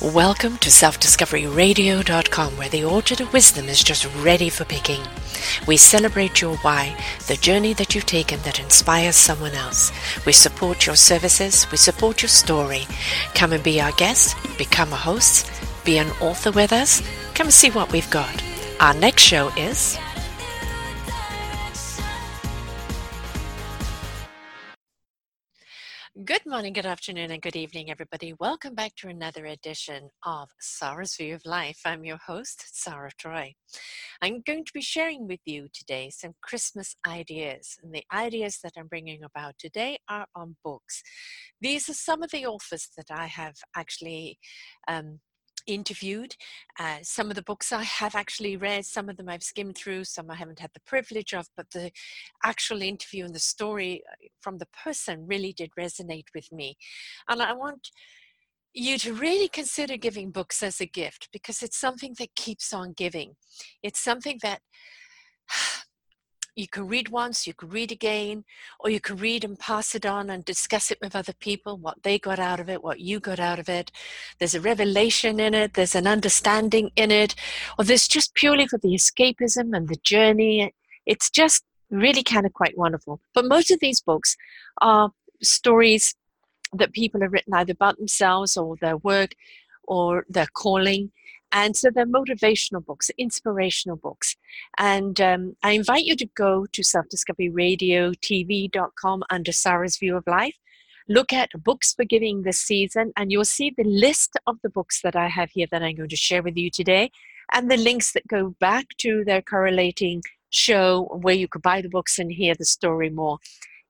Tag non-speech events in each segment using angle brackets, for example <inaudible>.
Welcome to selfdiscoveryradio.com, where the orchard of wisdom is just ready for picking. We celebrate your why, the journey that you've taken that inspires someone else. We support your services, we support your story. Come and be our guest, become a host, be an author with us. Come see what we've got. Our next show is morning, good afternoon, and good evening, everybody. Welcome back to another edition of Sarah's View of Life. I'm your host, Sarah Troy. I'm going to be sharing with you today some Christmas ideas, and the ideas that I'm bringing about today are on books. These are some of the authors that I have actually um, interviewed. Uh, some of the books I have actually read, some of them I've skimmed through, some I haven't had the privilege of, but the actual interview and the story uh, from the person really did resonate with me. And I want you to really consider giving books as a gift because it's something that keeps on giving. It's something that you can read once, you can read again, or you can read and pass it on and discuss it with other people, what they got out of it, what you got out of it. There's a revelation in it, there's an understanding in it, or there's just purely for the escapism and the journey. It's just really kind of quite wonderful. But most of these books are stories that people have written either about themselves or their work or their calling and so they're motivational books, inspirational books. And um, I invite you to go to selfdiscoveryradiotv.com under Sarah's View of Life. Look at books for giving this season, and you'll see the list of the books that I have here that I'm going to share with you today, and the links that go back to their correlating show where you could buy the books and hear the story more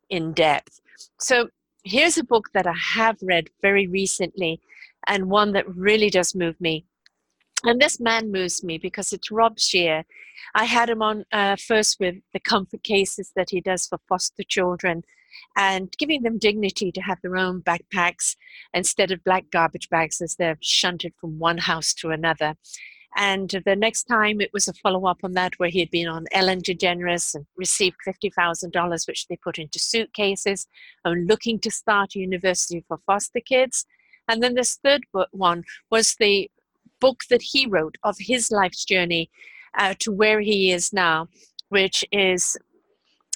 in depth. So here's a book that I have read very recently and one that really does move me. And this man moves me because it's Rob Scheer. I had him on uh, first with the comfort cases that he does for foster children and giving them dignity to have their own backpacks instead of black garbage bags as they're shunted from one house to another. And the next time it was a follow up on that where he had been on Ellen DeGeneres and received $50,000, which they put into suitcases and looking to start a university for foster kids. And then this third one was the book that he wrote of his life's journey uh, to where he is now, which is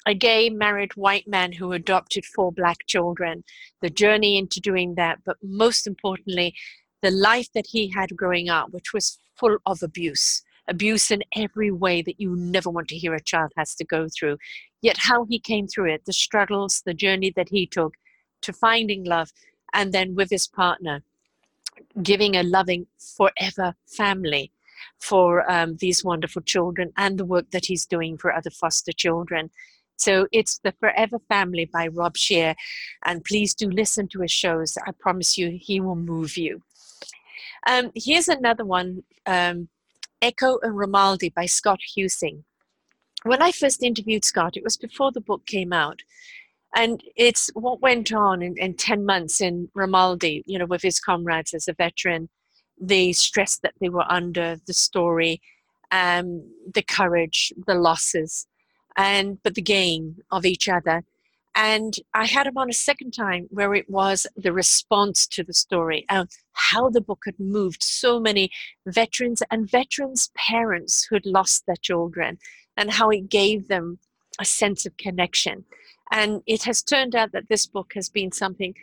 a gay married white man who adopted four black children, the journey into doing that, but most importantly, the life that he had growing up, which was full of abuse. Abuse in every way that you never want to hear a child has to go through. Yet, how he came through it, the struggles, the journey that he took to finding love, and then with his partner, giving a loving forever family for um, these wonderful children and the work that he's doing for other foster children. So it's The Forever Family by Rob Scheer. And please do listen to his shows. I promise you, he will move you. Um, here's another one um, Echo and Romaldi by Scott Huesing. When I first interviewed Scott, it was before the book came out and it's what went on in, in 10 months in Ramaldi, you know, with his comrades as a veteran, the stress that they were under, the story, um, the courage, the losses, and but the gain of each other. And I had him on a second time where it was the response to the story and how the book had moved so many veterans and veterans' parents who had lost their children and how it gave them a sense of connection. And it has turned out that this book has been something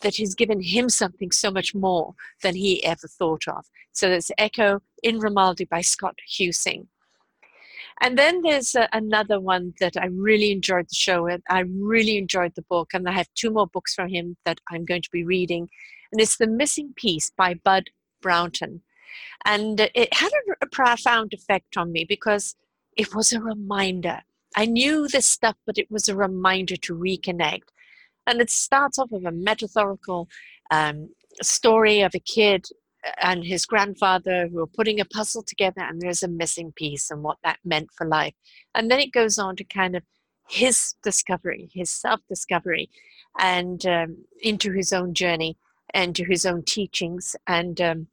that has given him something so much more than he ever thought of. So there's Echo in Romaldi by Scott Huesing. And then there's uh, another one that I really enjoyed the show with. I really enjoyed the book, and I have two more books from him that I'm going to be reading. And it's The Missing Piece by Bud Brownton. And it had a, a profound effect on me because it was a reminder I knew this stuff, but it was a reminder to reconnect. And it starts off with a metaphorical um, story of a kid and his grandfather who are putting a puzzle together, and there's a missing piece and what that meant for life. And then it goes on to kind of his discovery, his self discovery, and um, into his own journey and to his own teachings. And um,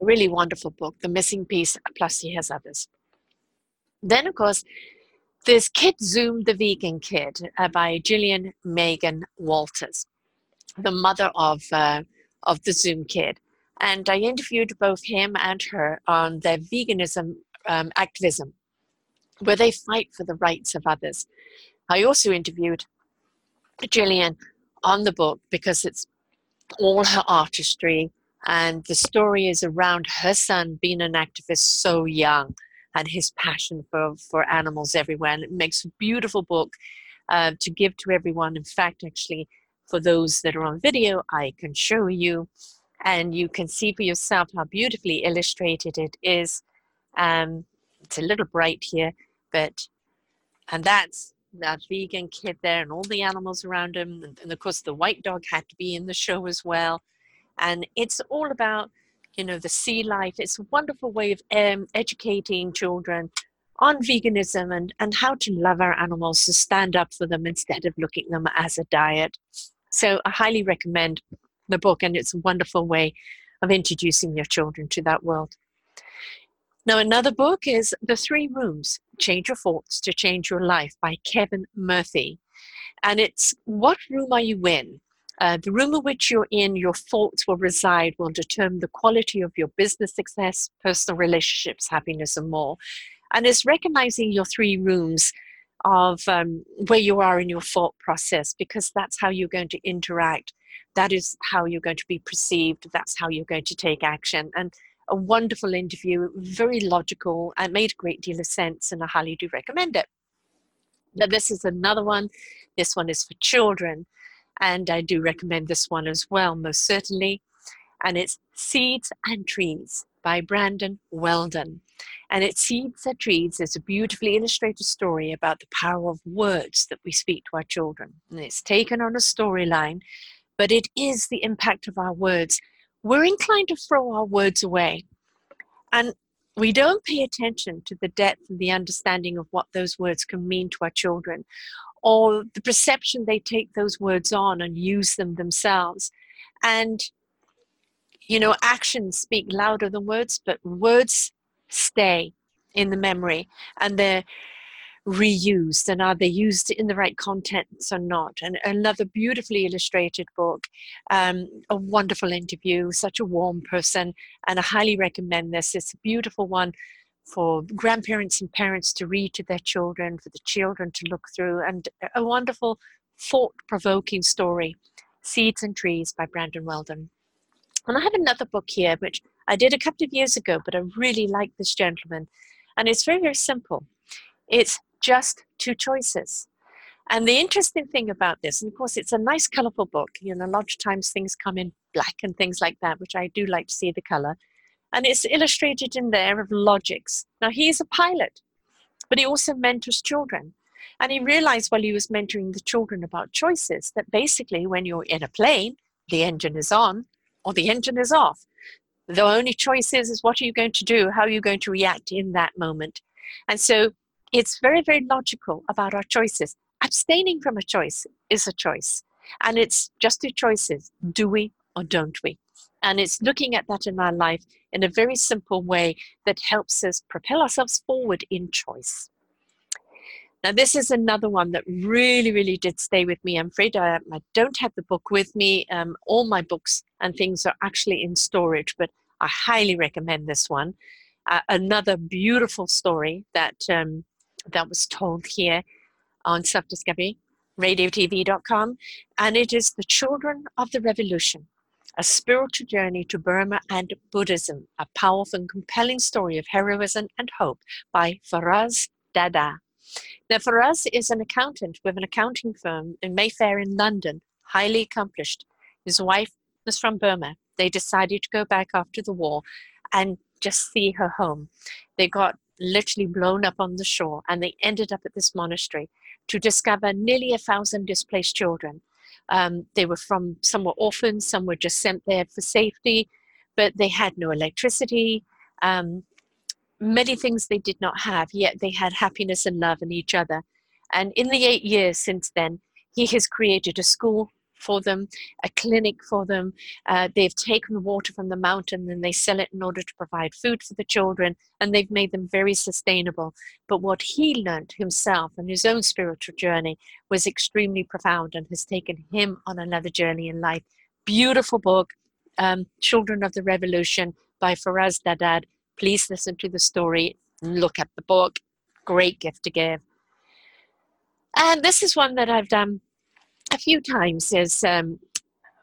really wonderful book, The Missing Piece, plus he has others. Then, of course, there's Kid Zoom the Vegan Kid uh, by Gillian Megan Walters, the mother of, uh, of the Zoom Kid. And I interviewed both him and her on their veganism um, activism, where they fight for the rights of others. I also interviewed Gillian on the book because it's all her artistry and the story is around her son being an activist so young and his passion for, for animals everywhere. And it makes a beautiful book uh, to give to everyone. In fact, actually, for those that are on video, I can show you and you can see for yourself how beautifully illustrated it is. Um, it's a little bright here, but, and that's that vegan kid there and all the animals around him. And, and of course, the white dog had to be in the show as well. And it's all about, you know, the sea life. It's a wonderful way of um, educating children on veganism and, and how to love our animals, to stand up for them instead of looking them as a diet. So I highly recommend the book, and it's a wonderful way of introducing your children to that world. Now, another book is The Three Rooms Change Your Thoughts to Change Your Life by Kevin Murphy. And it's what room are you in? Uh, the room in which you're in, your thoughts will reside, will determine the quality of your business success, personal relationships, happiness, and more. And it's recognizing your three rooms of um, where you are in your thought process, because that's how you're going to interact. That is how you're going to be perceived. That's how you're going to take action. And a wonderful interview, very logical, and made a great deal of sense, and I highly do recommend it. Now, this is another one. This one is for children and I do recommend this one as well, most certainly. And it's Seeds and Trees by Brandon Walden. And it's Seeds and Trees is a beautifully illustrated story about the power of words that we speak to our children. And it's taken on a storyline, but it is the impact of our words. We're inclined to throw our words away. And we don't pay attention to the depth and the understanding of what those words can mean to our children or the perception they take those words on and use them themselves. And, you know, actions speak louder than words, but words stay in the memory and they're reused and are they used in the right contents or not and another beautifully illustrated book um, a wonderful interview such a warm person and i highly recommend this it's a beautiful one for grandparents and parents to read to their children, for the children to look through, and a wonderful thought provoking story, Seeds and Trees by Brandon Walden. And I have another book here, which I did a couple of years ago, but I really like this gentleman. And it's very, very simple. It's just two choices. And the interesting thing about this, and of course, it's a nice, colorful book. You know, a lot of times things come in black and things like that, which I do like to see the color and it's illustrated in there of logics. Now, he is a pilot, but he also mentors children. And he realized while he was mentoring the children about choices that basically, when you're in a plane, the engine is on or the engine is off. The only choice is, is what are you going to do? How are you going to react in that moment? And so it's very, very logical about our choices. Abstaining from a choice is a choice. And it's just two choices do we or don't we? And it's looking at that in our life in a very simple way that helps us propel ourselves forward in choice. Now, this is another one that really, really did stay with me. I'm afraid I, I don't have the book with me. Um, all my books and things are actually in storage, but I highly recommend this one. Uh, another beautiful story that um, that was told here on Self Discovery, radiotv.com, and it is The Children of the Revolution a spiritual journey to Burma and Buddhism, a powerful and compelling story of heroism and hope by Faraz Dada. Now, Faraz is an accountant with an accounting firm in Mayfair in London, highly accomplished. His wife was from Burma. They decided to go back after the war and just see her home. They got literally blown up on the shore and they ended up at this monastery to discover nearly a thousand displaced children um, they were from, some were orphans, some were just sent there for safety, but they had no electricity. Um, many things they did not have, yet they had happiness and love in each other. And in the eight years since then, he has created a school for them, a clinic for them. Uh, they've taken water from the mountain and they sell it in order to provide food for the children, and they've made them very sustainable. But what he learned himself and his own spiritual journey was extremely profound and has taken him on another journey in life. Beautiful book, um, Children of the Revolution by Faraz Dada. Please listen to the story, look at the book. Great gift to give. And this is one that I've done a few times is um,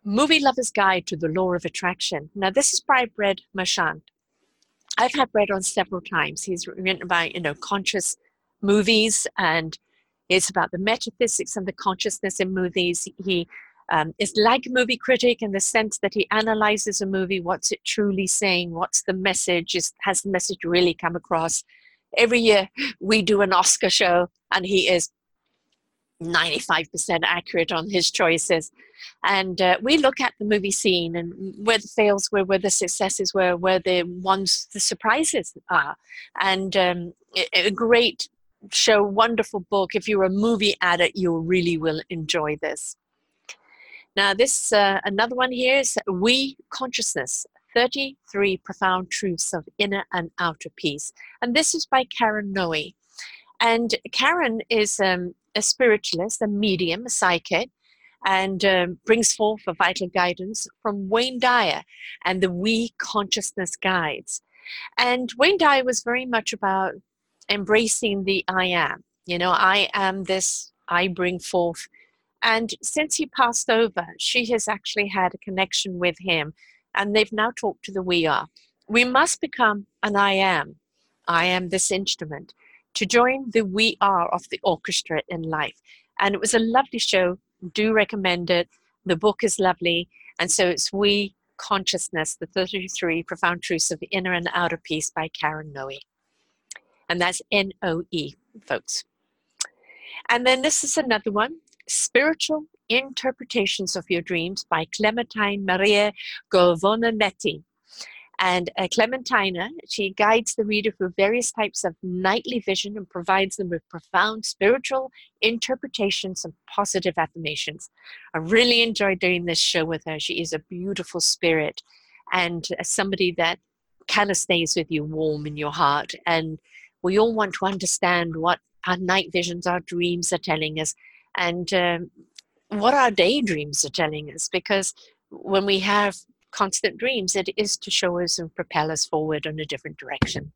Movie Lover's Guide to the Law of Attraction. Now, this is by Brett Marchand. I've had Brett on several times. He's written about, you know, conscious movies and it's about the metaphysics and the consciousness in movies. He um, is like a movie critic in the sense that he analyzes a movie. What's it truly saying? What's the message? Is, has the message really come across? Every year we do an Oscar show, and he is 95% accurate on his choices. And uh, we look at the movie scene and where the fails were, where the successes were, where the ones, the surprises are. And um, a great show, wonderful book. If you're a movie addict, you really will enjoy this. Now, this uh, another one here is We Consciousness 33 Profound Truths of Inner and Outer Peace. And this is by Karen Noe. And Karen is um, a spiritualist, a medium, a psychic, and um, brings forth a vital guidance from Wayne Dyer and the We Consciousness Guides. And Wayne Dyer was very much about embracing the I am. You know, I am this, I bring forth and since he passed over, she has actually had a connection with him, and they've now talked to the we are. We must become an I am. I am this instrument to join the we are of the orchestra in life. And it was a lovely show. Do recommend it. The book is lovely. And so it's We Consciousness, the 33 Profound Truths of Inner and Outer Peace by Karen Noe. And that's N O E, folks. And then this is another one Spiritual Interpretations of Your Dreams by Clementine Maria Govonnetti. And uh, Clementina, she guides the reader through various types of nightly vision and provides them with profound spiritual interpretations and positive affirmations. I really enjoyed doing this show with her. She is a beautiful spirit and uh, somebody that kind of stays with you warm in your heart. And we all want to understand what our night visions, our dreams are telling us and um, what our daydreams are telling us because when we have constant dreams it is to show us and propel us forward in a different direction.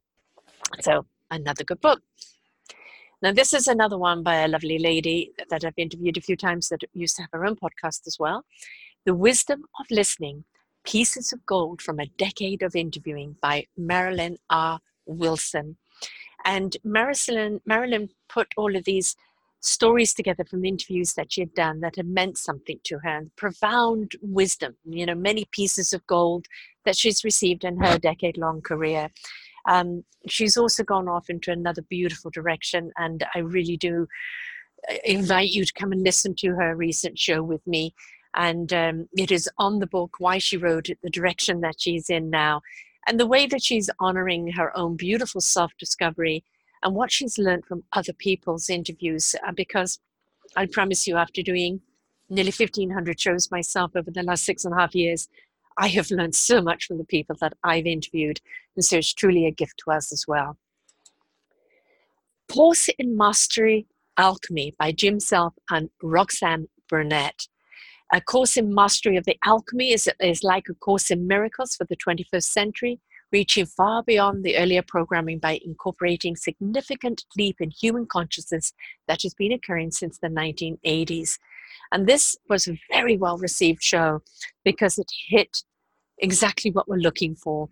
So another good book. Now this is another one by a lovely lady that i've interviewed a few times that used to have her own podcast as well. The wisdom of listening pieces of gold from a decade of interviewing by marilyn r. Wilson. And marilyn marilyn put all of these stories together from interviews that she had done that had meant something to her and profound wisdom, you know, many pieces of gold that she's received in her decade long career. Um, she's also gone off into another beautiful direction, and I really do uh, invite you to come and listen to her recent show with me. And um, it is on the book Why She Wrote It, the direction that she's in now, and the way that she's honoring her own beautiful self discovery and what she's learned from other people's interviews. Uh, because I promise you, after doing nearly 1,500 shows myself over the last six and a half years, I have learned so much from the people that I've interviewed. And so it's truly a gift to us as well. Course in Mastery Alchemy by Jim Self and Roxanne Burnett. A course in mastery of the alchemy is, is like a course in miracles for the 21st century reaching far beyond the earlier programming by incorporating significant leap in human consciousness that has been occurring since the 1980s. And this was a very well received show because it hit exactly what we're looking for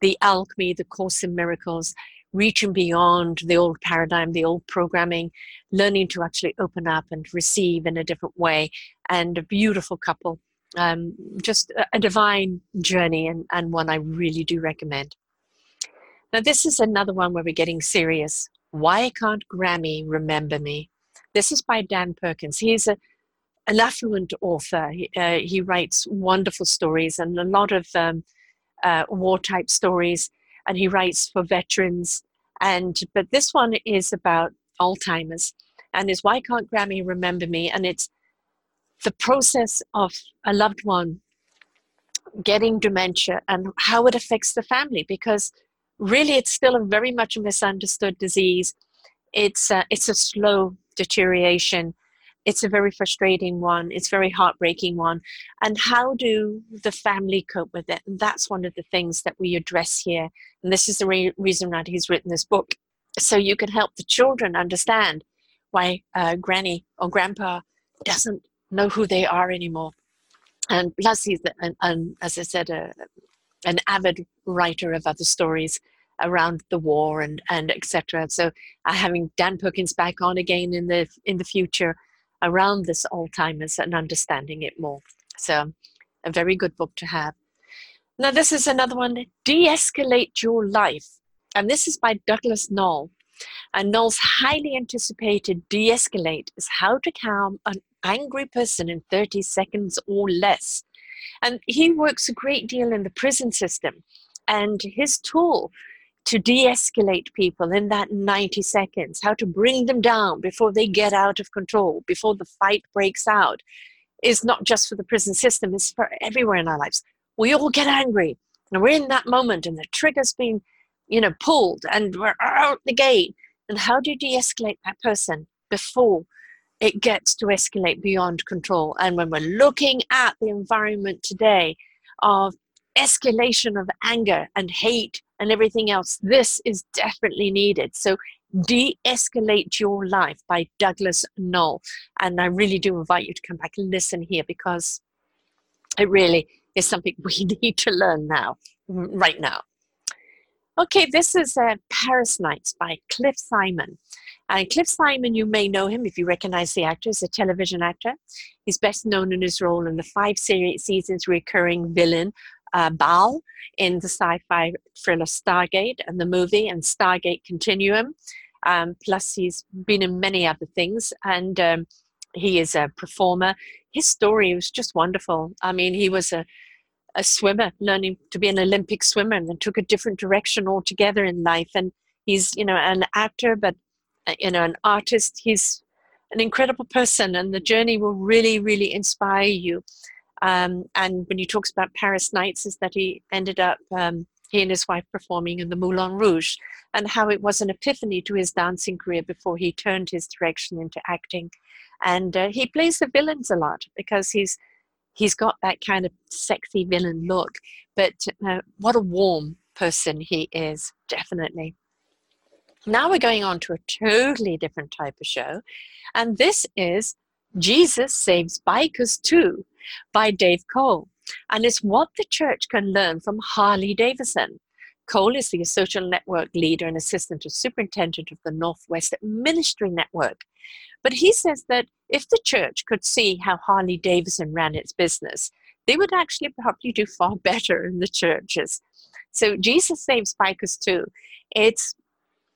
the alchemy, the Course in Miracles, reaching beyond the old paradigm, the old programming, learning to actually open up and receive in a different way. And a beautiful couple um, just a, divine journey and, and one I really do recommend. Now, this is another one where we're getting serious. Why can't Grammy remember me? This is by Dan Perkins. He's a, an affluent author. He, uh, he writes wonderful stories and a lot of um, uh, war type stories, and he writes for veterans. And but this one is about Alzheimer's, and is why can't Grammy remember me? And it's the process of a loved one getting dementia and how it affects the family because really it's still a very much a misunderstood disease. It's a, it's a slow deterioration. It's a very frustrating one. It's very heartbreaking one. And how do the family cope with it? And that's one of the things that we address here. And this is the re- reason that he's written this book so you can help the children understand why uh, granny or grandpa doesn't know who they are anymore and plus he's an, an, as i said a, an avid writer of other stories around the war and and etc. So uh, having Dan Perkins back on again in the in the future around this Alzheimer's and understanding it more. So a very good book to have. Now this is another one, De-escalate your life, and this is by Douglas Noll. And Noll's highly anticipated de-escalate is how to calm an angry person in 30 seconds or less. And he works a great deal in the prison system. And his tool to de escalate people in that 90 seconds, how to bring them down before they get out of control, before the fight breaks out, is not just for the prison system, it's for everywhere in our lives. We all get angry, and we're in that moment, and the trigger's been, you know, pulled, and we're out the gate. And how do you de escalate that person before it gets to escalate beyond control? And when we're looking at the environment today of escalation of anger and hate and everything else, this is definitely needed. So, De Escalate Your Life by Douglas Noll. And I really do invite you to come back and listen here because it really is something <laughs> we need to learn now, mm, right now. Okay, this is uh, Paris Nights by Cliff Simon. And Cliff Simon, you may know him if you recognize the actor, is a television actor. He's best known in his role in the five series, seasons recurring villain uh, Baal in the sci-fi thriller Stargate and the movie and Stargate Continuum. Um, plus, he's been in many other things, and um, he is a performer. His story was just wonderful. I mean, he was a a swimmer, learning to be an Olympic swimmer, and then took a different direction altogether in life. And he's, you know, an actor, but uh, you know, an artist. He's an incredible person, and the journey will really, really inspire you. Um, and when he talks about Paris Nights, is that he ended up, um, he and his wife performing in the Moulin Rouge, and how it was an epiphany to his dancing career before he turned his direction into acting. And uh, he plays the villains a lot because he's he's got that kind of sexy villain look. But uh, what a warm person he is, definitely. Now we're going on to a totally different type of show, and this is Jesus Saves Bikers Too by Dave Cole. And it's what the church can learn from Harley Davidson. Cole is the social network leader and assistant to superintendent of the Northwest Ministry Network. But he says that if the church could see how Harley Davidson ran its business, they would actually probably do far <laughs> better in the churches. So Jesus Saves Bikers Too. It's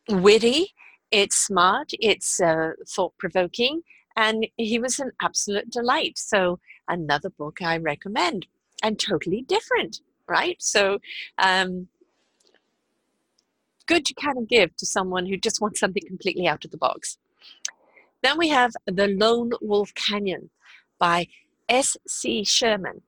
witty, it's smart, it's uh, thought provoking, and he was an absolute delight. So another book I recommend and totally different, right? So um, good to kind of give to someone who just wants something completely out of the box. Then we have The Lone Wolf Canyon by S.C. Sherman.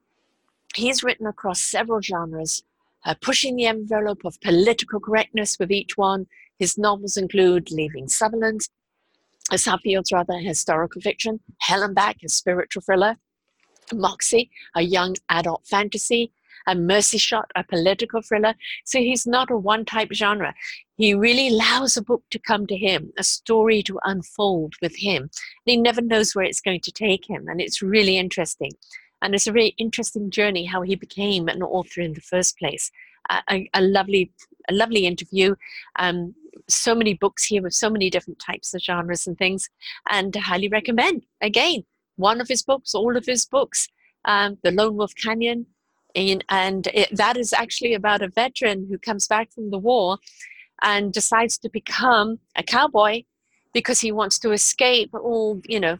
He's written across several genres, uh, pushing the envelope of political correctness with each one. His novels include Leaving Sutherland, Suffields rather historical fiction, Hell and Back, a spiritual thriller, Moxie, a young adult fantasy, and Mercy Shot, a political thriller. So he's not a one type genre. He really allows a book to come to him, a story to unfold with him. And he never knows where it's going to take him. And it's really interesting. And it's a very interesting journey how he became an author in the first place. Uh, a, a, lovely, a lovely interview. Um, so many books here with so many different types of genres and things, and I highly recommend. Again, one of his books, all of his books, um, The Lone Wolf Canyon. And, and it, that is actually about a veteran who comes back from the war and decides to become a cowboy because he wants to escape all, you know,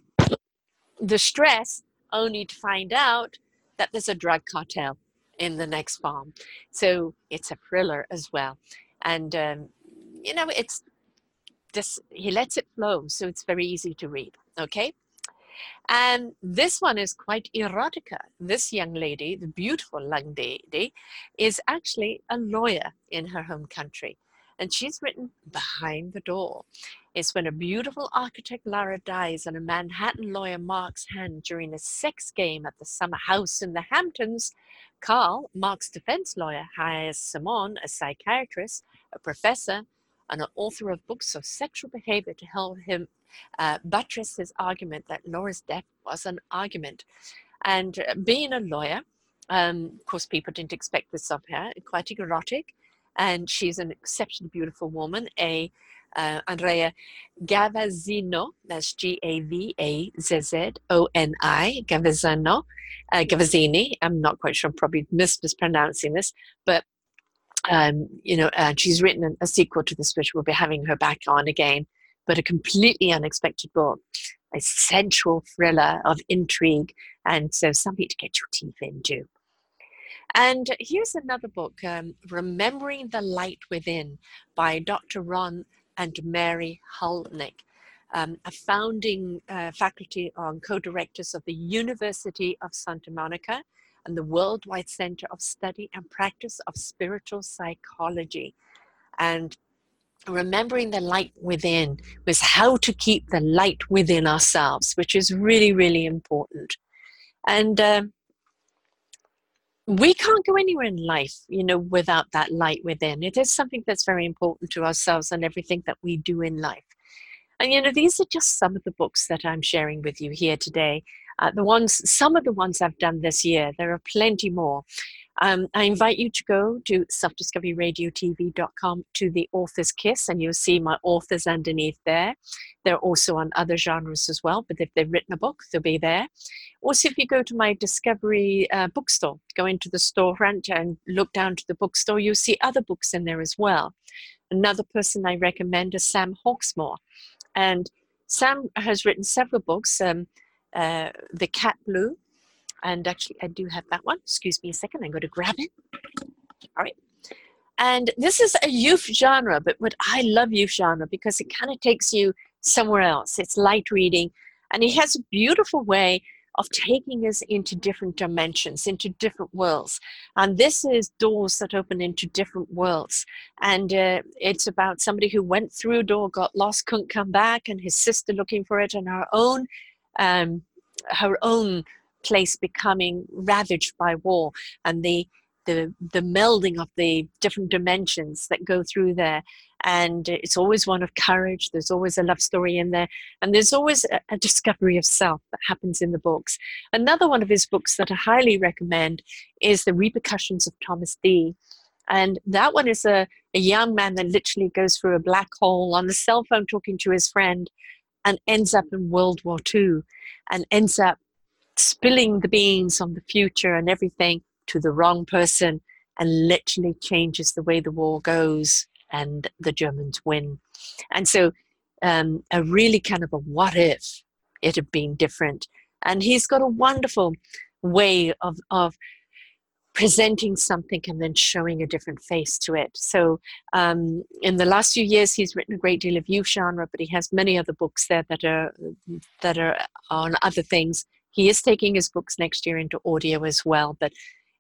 the stress, only to find out that there's a drug cartel in the next farm. So it's a thriller as well. And, um, you know, it's just, he lets it flow. So it's very easy to read. Okay. And this one is quite erotica. This young lady, the beautiful young lady, is actually a lawyer in her home country. and she's written Behind the Door. It's when a beautiful architect Lara dies and a Manhattan lawyer Mark's hand during a sex game at the summer house in the Hamptons. Carl, Mark's defense lawyer, hires Simone, a psychiatrist, a professor, and an author of books of sexual behavior to help him uh, buttress his argument that Laura's death was an argument. And uh, being a lawyer, um, of course, people didn't expect this of her, quite erotic. And she's an exceptionally beautiful woman, a uh, Andrea Gavazzino, that's G A V A Z Z O N I, Gavazzino, uh, Gavazzini. I'm not quite sure, I'm probably mis- mispronouncing this, but um, you know, uh, she's written a sequel to this, which we'll be having her back on again, but a completely unexpected book, a sensual thriller of intrigue, and so something to get your teeth into. And here's another book, um, Remembering the Light Within by Dr. Ron and Mary Hulnick, um, a founding uh, faculty and co-directors of the University of Santa Monica and the Worldwide Center of Study and Practice of Spiritual Psychology. And remembering the light within was how to keep the light within ourselves, which is really, really important. And um, we can't go anywhere in life, you know, without that light within. It is something that's very important to ourselves and everything that we do in life. And, you know, these are just some of the books that I'm sharing with you here today. Uh, the ones, some of the ones I've done this year, there are plenty more. Um, I invite you to go to selfdiscoveryradiotv.com to the author's kiss, and you'll see my authors underneath there. They're also on other genres as well, but if they've written a book, they'll be there. Also, if you go to my Discovery uh, bookstore, go into the storefront and look down to the bookstore, you'll see other books in there as well. Another person I recommend is Sam Hawksmoor. And Sam has written several books um, uh, The Cat Blue, and actually, I do have that one. Excuse me a second. I'm going to grab it. All right. And this is a youth genre, but what I love youth genre because it kind of takes you somewhere else. It's light reading, and it has a beautiful way of taking us into different dimensions, into different worlds. And this is doors that open into different worlds. And uh, it's about somebody who went through a door, got lost, couldn't come back, and his sister looking for it, and her own, um, her own place becoming ravaged by war and the the the melding of the different dimensions that go through there. And it's always one of courage. There's always a love story in there. And there's always a, a, discovery of self that happens in the books. Another one of his books that i highly recommend is the repercussions of thomas d. And that one is a, a young man that literally goes through a black hole on the cell phone talking to his friend and ends up in world war ii and ends up spilling the beans on the future and everything to the wrong person and literally changes the way the war goes and the Germans win. And so, um, a really kind of a what if it had been different. And he's got a wonderful way of, of presenting something and then showing a different face to it. So, um, in the last few years, he's written a great deal of youth genre, but he has many other books there that are that are on other things. He is taking his books next year into audio as well, but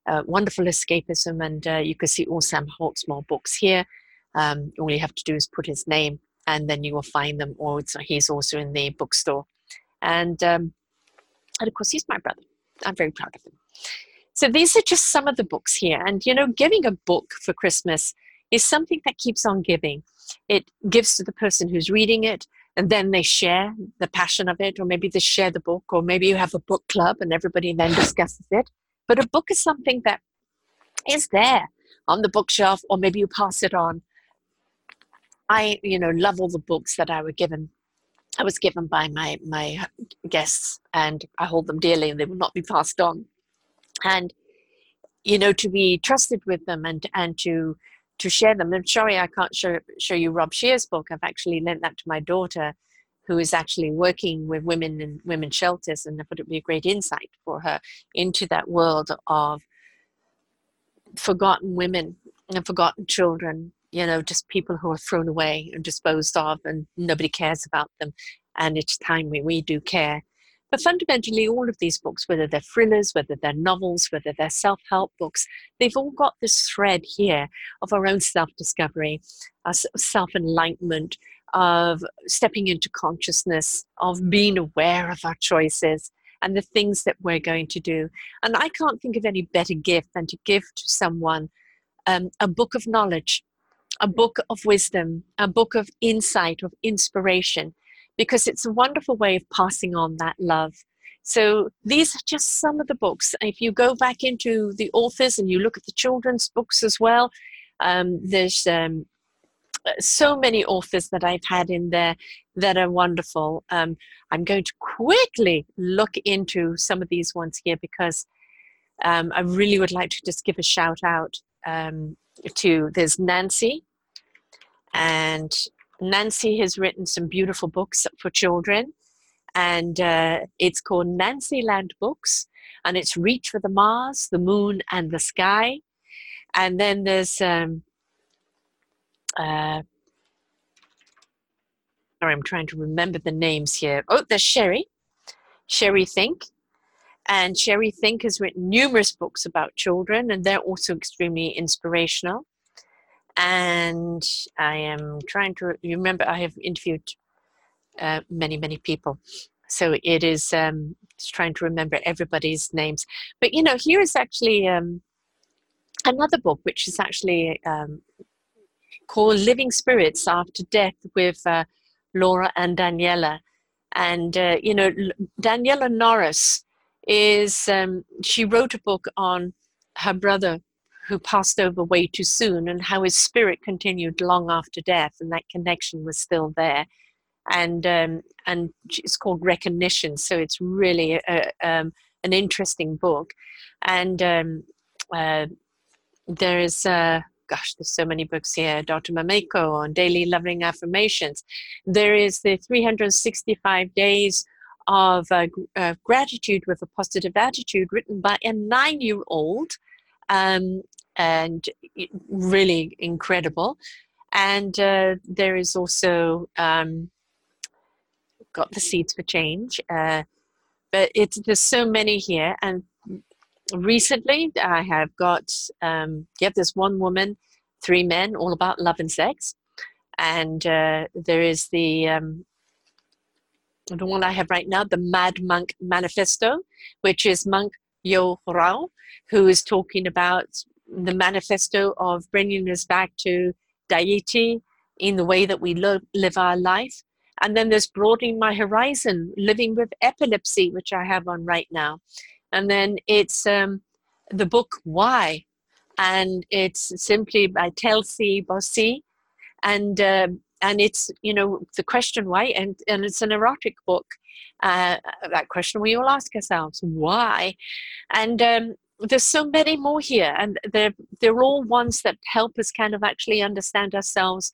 uh, wonderful escapism, and uh, you can see all Sam Hawksmoor books here. Um, all you have to do is put his name, and then you will find them. Or he's also in the bookstore, and um, and of course he's my brother. I'm very proud of him. So these are just some of the books here, and you know, giving a book for Christmas is something that keeps on giving. It gives to the person who's reading it and then they share the passion of it, or maybe they share the book, or maybe you have a book club and everybody then discusses it. But a book is something that is there on the bookshelf, or maybe you pass it on. I, you know, love all the books that I were given. I was given by my my guests, and I hold them dearly, and they will not be passed on. And you know, to be trusted with them, and and to to share them. I'm sorry I can't show, show you Rob Scheer's book. I've actually lent that to my daughter, who is actually working with women in women shelters, and I thought it would be a great insight for her into that world of forgotten women and forgotten children. You know, just people who are thrown away and disposed of, and nobody cares about them. And it's time we, we do care. But fundamentally, all of these books, whether they're thrillers, whether they're novels, whether they're self help books, they've all got this thread here of our own self discovery, self enlightenment, of stepping into consciousness, of being aware of our choices and the things that we're going to do. And I can't think of any better gift than to give to someone um, a book of knowledge, a book of wisdom, a book of insight, of inspiration, because it's a wonderful way of passing on that love. So these are just some of the books. If you go back into the authors and you look at the children's books as well, um, there's um, so many authors that I've had in there that are wonderful. Um, I'm going to quickly look into some of these ones here because um, I really would like to just give a shout out um, to there's Nancy, and Nancy has written some beautiful books for children, and uh, it's called Nancy Land Books, and it's Reach for the Mars, the Moon, and the Sky. And then there's um, uh, sorry, I'm trying to remember the names here. Oh, there's Sherry, Sherry Think. And Sherry Think has written numerous books about children, and they're also extremely inspirational. And I am trying to remember, I have interviewed uh, many, many people. So it is um, trying to remember everybody's names. But you know, here is actually um, another book, which is actually um, called Living Spirits After Death with uh, Laura and Daniela. And, uh, you know, Daniela Norris is, um, she wrote a book on her brother who passed over way too soon and how his spirit continued long after death and that connection was still there. And, um, and it's called Recognition. So it's really a, um, an interesting book. And um, uh, there's, uh, gosh, there's so many books here. Dr. Mameko on daily loving affirmations. There is the 365 days of uh, uh, gratitude with a positive attitude written by a nine year old um, and really incredible. And uh, there is also um, got the seeds for change. Uh, but it's there's so many here, and recently I have got um, yeah, there's one woman, three men, all about love and sex, and uh, there is the um, the one I have right now, the Mad Monk Manifesto, which is Monk Yo Rao, who is talking about the manifesto of bringing us back to deity in the way that we lo- live our life. And then there's broadening my horizon, living with epilepsy, which I have on right now and then it's um, the book Why, and it's simply by Telsey Bossy, and uh, and it's you know the question why, and and it's an erotic book. Uh, that question we all ask ourselves why, and um, there's so many more here, and they're they're all ones that help us kind of actually understand ourselves.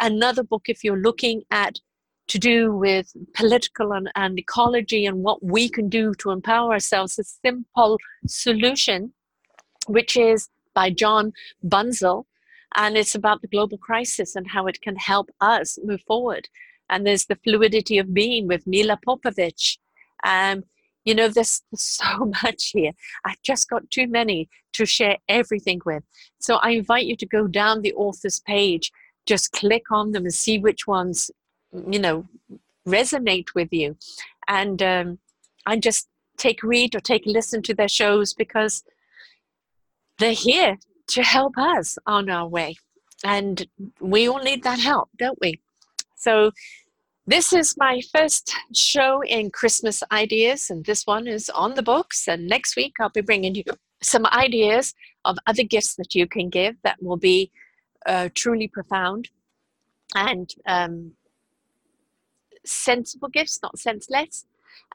Another book, if you're looking at to do with political and, and ecology and what we can do to empower ourselves, a simple solution, which is by John Bunzel. And it's about the global crisis and how it can help us move forward. And there's the fluidity of being with Mila Popovich. Um, you know, there's, <laughs> so much here. I've just got too many to share everything with. So I invite you to go down the author's page, just click on them and see which ones you know resonate with you and um, i just take read or take listen to their shows because they're here to help us on our way and we all need that help don't we so this is my first show in christmas ideas and this one is on the books and next week i'll be bringing you some ideas of other gifts that you can give that will be uh, truly profound and um, sensible gifts, not senseless,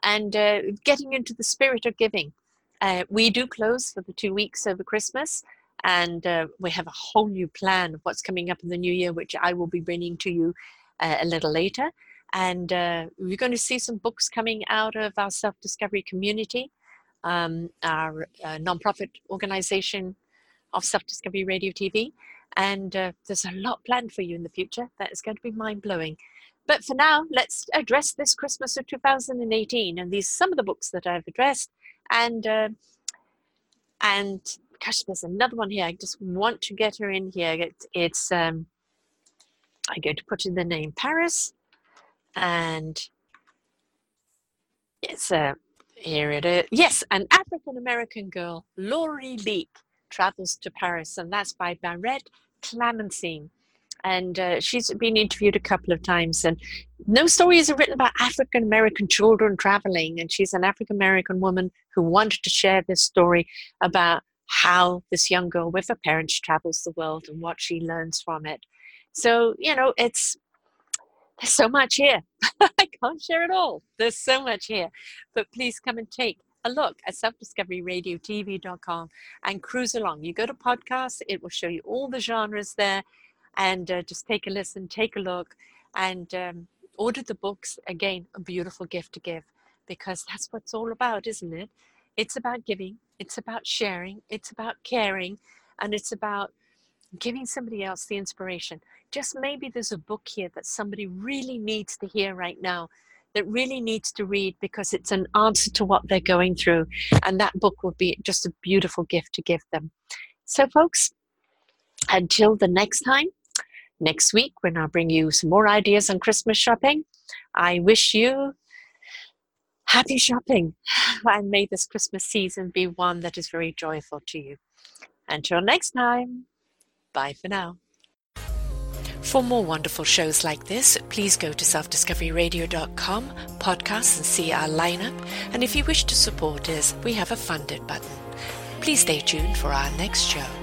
and uh, getting into the spirit of giving. Uh, we do close for the two weeks over Christmas, and uh, we have a whole new plan of what's coming up in the new year, which I will be bringing to you uh, a little later. And uh, we're going to see some books coming out of our self discovery community, um, our uh, nonprofit organization of Self Discovery Radio TV. And uh, there's a lot planned for you in the future that is going to be mind blowing. But for now, let's address this Christmas of 2018. And these some of the books that I've addressed. And uh, and gosh, there's another one here. I just want to get her in here. It's, it's um, I'm going to put in the name Paris, and it's a uh, here it is. Yes, an African American girl, Laurie Leak, travels to Paris, and that's by Barrett Clementine and uh, she's been interviewed a couple of times and no stories are written about african american children traveling and she's an african american woman who wanted to share this story about how this young girl with her parents travels the world and what she learns from it so you know it's there's so much here. <laughs> I can't share it all. There's so much here. But please come and take a look at self-discoveryradiotv.com and cruise along. You go to podcasts it will show you all the genres there. And uh, just take a listen, take a look, and um, order the books. Again, a beautiful gift to give because that's what it's all about, isn't it? It's about giving, it's about sharing, it's about caring, and it's about giving somebody else the inspiration. Just maybe there's a book here that somebody really needs to hear right now, that really needs to read because it's an answer to what they're going through. And that book would be just a beautiful gift to give them. So, folks, until the next time, next week when I'll bring you some more ideas on Christmas shopping. I wish you happy shopping <sighs> and may this Christmas season be one that is very joyful to you. Until next time, bye for now. For more wonderful shows like this, please go to selfdiscoveryradio.com, podcasts, and see our lineup. And if you wish to support us, we have a funded button. Please stay tuned for our next show.